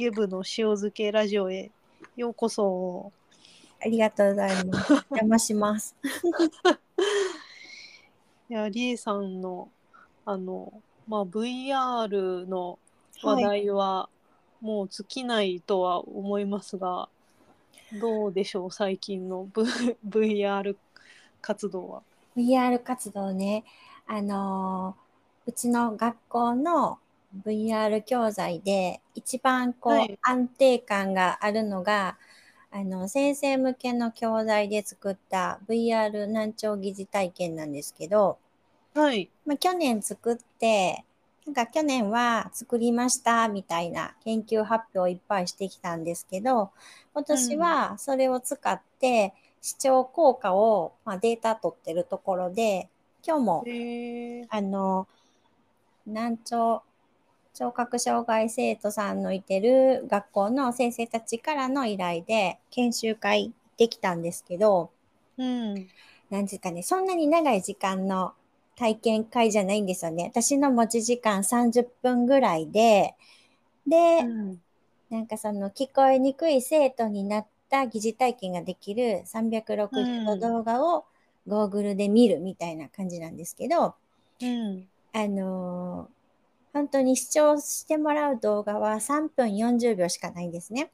ゲブの塩漬けラジオへようこそ。ありがとうございます。お邪魔します。いや、りえさんの、あの、まあ、VR の話題は、もう尽きないとは思いますが、どうでしょう、最近の、v、VR 活動は？VR 活動ね、あのーうちの学校の VR 教材で一番こう、はい。安定感があるのが、あの、先生向けの教材で作った VR 難聴疑似体験なんですけど、はい。まあ、去年作って、なんか去年は作りましたみたいな研究発表をいっぱいしてきたんですけど、今年はそれを使って視聴効果を、まあ、データ取ってるところで、今日もへえあの、難聴、聴覚障害生徒さんのいてる学校の先生たちからの依頼で研修会できたんですけど、うん。なんですかね、そんなに長い時間の体験会じゃないんですよね。私の持ち時間30分ぐらいで、で、うんなんかその聞こえにくい生徒になった疑似体験ができる360度動画をゴーグルで見るみたいな感じなんですけど、うん。あのー本当に視聴してもらう動画は3分40秒しかないんですね。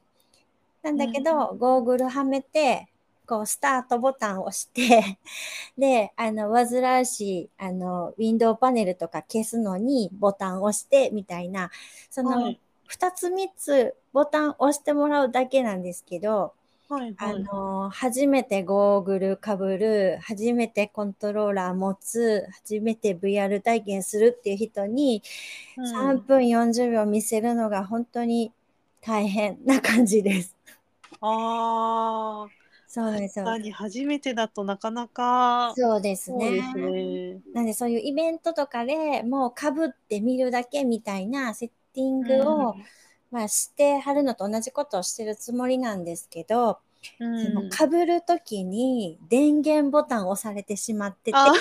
なんだけど、ゴーグルはめて、こう、スタートボタンを押して、で、あの、煩わしい、あの、ウィンドウパネルとか消すのにボタンを押して、みたいな、その、はい。2つ3つボタン押してもらうだけなんですけど、はい。あはい。の、初めてゴーグルかぶる、初めてコントローラー持つ、初めて VR 体験するっていう人に、3分40秒見せるのが本当に大変な感じです。ああ。そうですよ。何初めてだとなかなか。そうですね。すね。なんでそういうイベントとかでもうかぶって見るだけみたいなセッティングを、まあしてはるのと同じことをしてるつもりなんですけど、うん、そのかぶるときに電源ボタンを押されてしまってて、あ あ、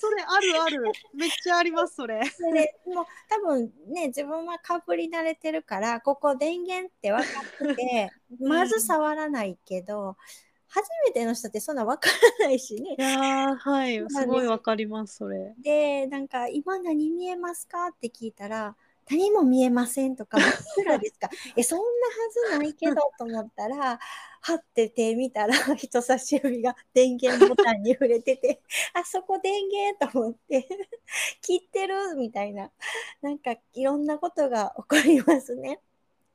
それあるある。めっちゃあります、それ。それでもう多分ね、自分はかぶり慣れてるから、ここ電源って分かってて、うんまず触らないけど、初めての人ってそんな分からないしねい。やー、はい。すごいわかります、それ。で、なんか、今何見えますか？って聞いたら、何も見えませんとか、真っ暗ですか？え、そんなはずないけどと思ったら、はって手見たら、人差し指が電源ボタンに触れてて、あそこ電源と思って、切ってるみたいな、なんかいろんなことが起こりますね。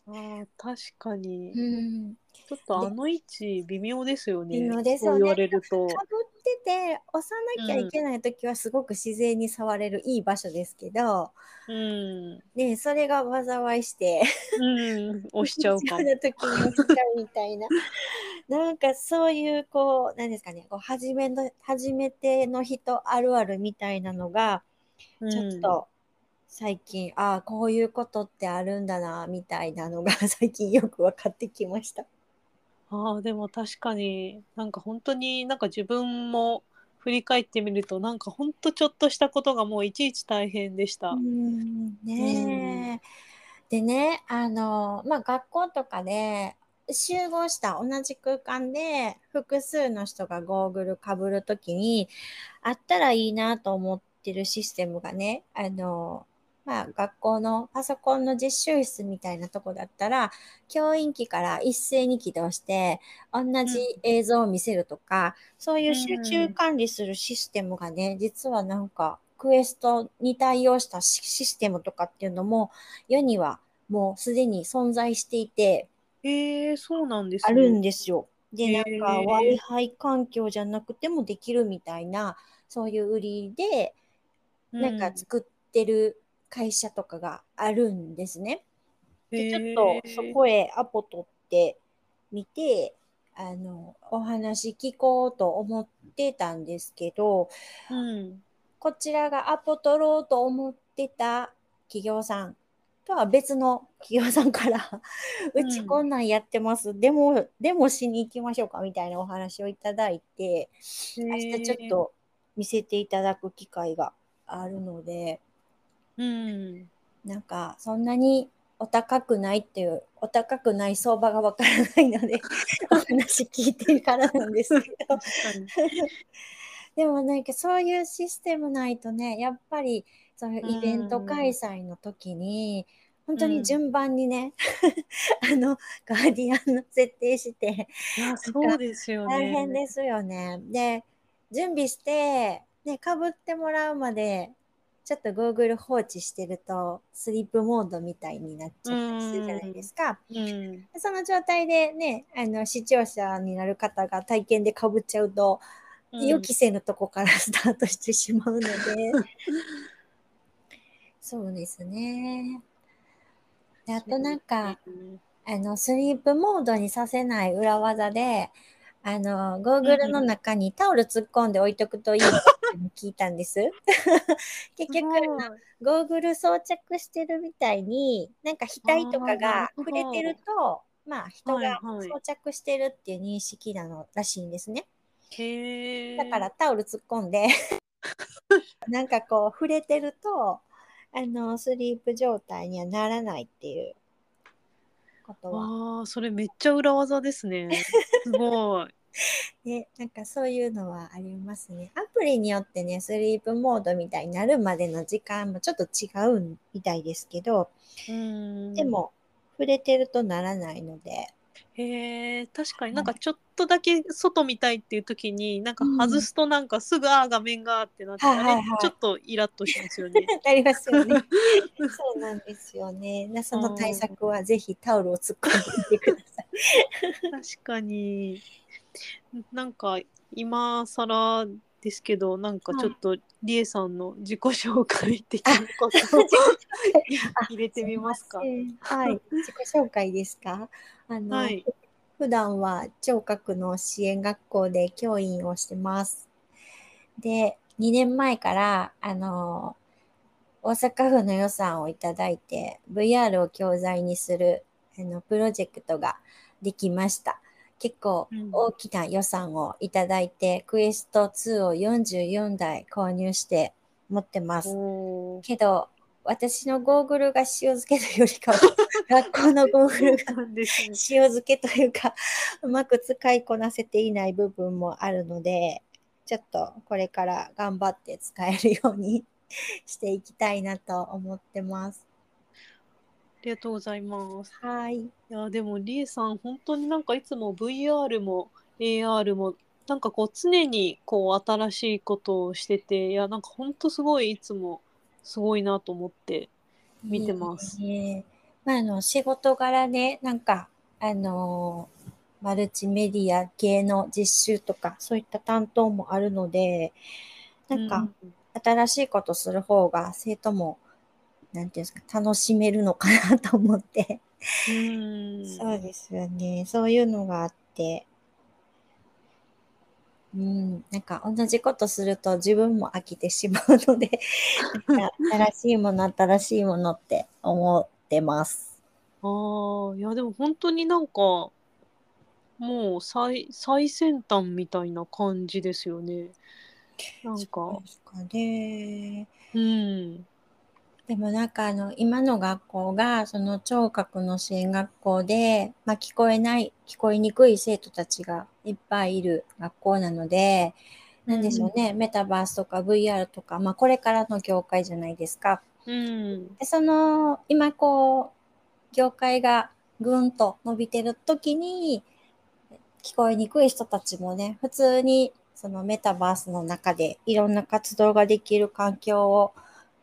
ああ、確かに。うん。ちょっとあの位置、微妙ですよね。微妙ですそうよね言われると。かぶってて、押さなきゃいけないときはすごく自然に触れるいい場所ですけど、うん。ね、それが災いして、うん。押しちゃうか時に 押しちゃうみたいな。なんかそういう、こう、なんですかね、こう初めの、初めての人あるあるみたいなのが、ちょっと最近、ああ、こういうことってあるんだな、みたいなのが 最近よく分かってきました。ああ、でも確かに、なんか本当になんか自分も振り返ってみると、なんか本当ちょっとしたことがもういちいち大変でした。うんねえ。でね、あの、まあ、学校とかで集合した同じ空間で複数の人がゴーグルかぶるときにあったらいいなと思ってるシステムがね、あの、まあ、学校のパソコンの実習室みたいなとこだったら、教員機から一斉に起動して、同じ映像を見せるとか、そういう集中管理するシステムがね、実はなんか、クエストに対応したシシステムとかっていうのも、世にはもうすでに存在していて、ええそうなんですあるんですよ。で、へなんかー Wi-Fi 環境じゃなくてもできるみたいな、そういう売りで、なんか作ってる会社とかがあるんですね。で、ちょっとそこへアポ取ってみて、あの、お話聞こうと思ってたんですけど、うん。こちらがアポ取ろうと思ってた企業さんとは別の企業さんから、うんうちこんなんやってます。でも、でもしに行きましょうかみたいなお話をいただいて、明日ちょっと見せていただく機会があるので、うん。なんかそんなにお高くないっていう、お高くない相場がわからないので、お話聞いてるからなんですけど。でもなんかそういうシステムないとね、やっぱりそういうイベントうん開催の時に、本当うんに順番にね、あの、ガーディアンの設定して、そうですよね。大変ですよね。で、準備して、ね、かぶってもらうまで、ちょっとゴーグル放置してると、スリープモードみたいになっちゃったりするじゃないですか。その状態でね、あの、視聴者になる方が体験でかぶっちゃうと、うん。予期せぬとこからスタートしてしまうので、そうですね。であとなんか、あの、スリープモードにさせない裏技で、あの、ゴーグルの中にタオル突っ込んで置いとくといいって聞いたんです。結局、ゴーグル装着してるみたいに、なんか額とかが触れてると、まあ人がはいはい装着してるっていう認識なのらしいんですね。へえ。だからタオル突っ込んで、なんかこう触れてると、あの、スリープ状態にはならないっていうことは。ああ、それめっちゃ裏技ですね。すごい。ね、なんかそういうのはありますね。アプリによってね、スリープモードみたいになるまでの時間もちょっと違うみたいですけど、うん。で。も、触れてるとならないので、へえ、確かになんかちょっとだけ外見たいっていう時に、なんかうん外すとなんかすぐ、ああ、画面がってなって、はいはいはいちょっとイラッとしますよね。なりますよね。そうなんですよね。なその対策はぜひタオルを突っ込んでみてください。確かに。なんか今更ですけど、なんかちょっとりえさんの自己紹介的なことを 入れてみますか？はい。自己紹介ですか？あの、はい。普段は聴覚の支援学校で教員をしてます。で、2年前から、あの、大阪府の予算をいただいて、VR を教材にする、あの、プロジェクトができました。結構うん大きな予算をいただいて、クエスト2を44台購入して持ってます。けど、私のゴーグルが塩漬けというよりかは、学校のゴーグルが。塩漬けというか、うまく使いこなせていない部分もあるので、ちょっとこれから頑張って使えるように していきたいなと思ってます。ありがとうございます。はい。いやでもりえさん本当になんかいつも VR も AR もなんかこう常にこう新しいことをしてていやなんか本当すごいいつもすごいなと思って見てます。まあ、あの、仕事柄ね、なんか、あのーマルチメディア系の実習とか、そういった担当もあるので、なんか、新しいことする方が生徒も、なんていうんですか、楽しめるのかなと思って。うん、そうですよね。そういうのがあって。うん、なんか同じことすると自分も飽きてしまうので、新しいもの、新しいものって思ってます。ああいやでも本当になんかもう最最先端みたいな感じですよね。なんそうかですかね。うんでもなんかあの、今の学校が、その聴覚の支援学校で、まあ聞こえない、聞こえにくい生徒たちがいっぱいいる学校なので、なんでしょうね、メタバースとか VR とか、まあこれからの業界じゃないですか。うんでその、今こう、業界がぐんと伸びてる時に、聞こえにくい人たちもね、普通にそのメタバースの中でいろんな活動ができる環境を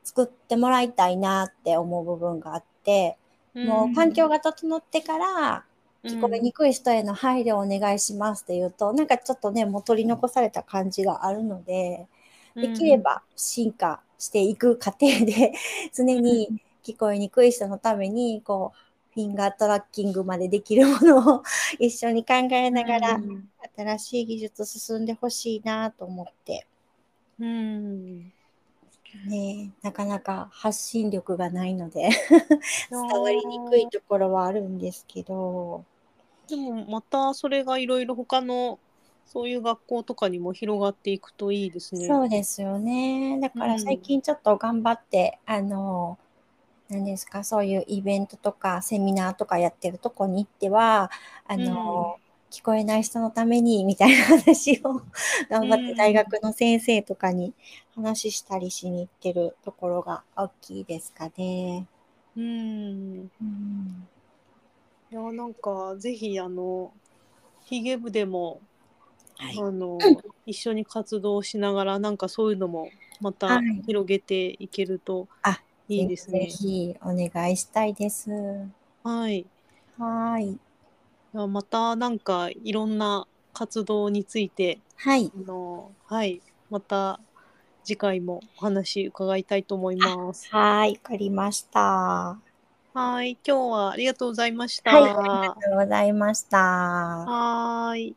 作ってもらいたいなって思う部分があって、もう環境が整ってから、聞こえにくい人への配慮をお願いしますって言うと、なんかちょっとね、もう取り残された感じがあるので、できれば進化していく過程で、常に聞こえにくい人のために、こう、フィンガートラッキングまでできるものを 一緒に考えながら、うん。新しい技術進んでほしいなと思って、うんね、なかなか発信力がないので伝わりにくいところはあるんですけど、でもまたそれがいろいろ他のそういう学校とかにも広がっていくといいですね。そうですよね。だからうん最近ちょっと頑張って、あの、何ですか、そういうイベントとかセミナーとかやってるとこに行っては、あの、聞こえない人のために みたいな話を 頑張って大学の先生とかに話したりしに行ってるところが大きいですかね。うん。うん、いや、なんか、ぜひ、あの、ヒゲ部でも、はい。あの、一緒に活動しながら、なんかそういうのもまたはい広げていけるとあいいですね。ぜひお願いしたいです。はい。はい。いやまたなんかいろんな活動について、はい。あの、はい、また次回もお話伺いたいと思います。はい。わかりました。あはい、今日はありがとうございました。はいりがとうございました。はーい。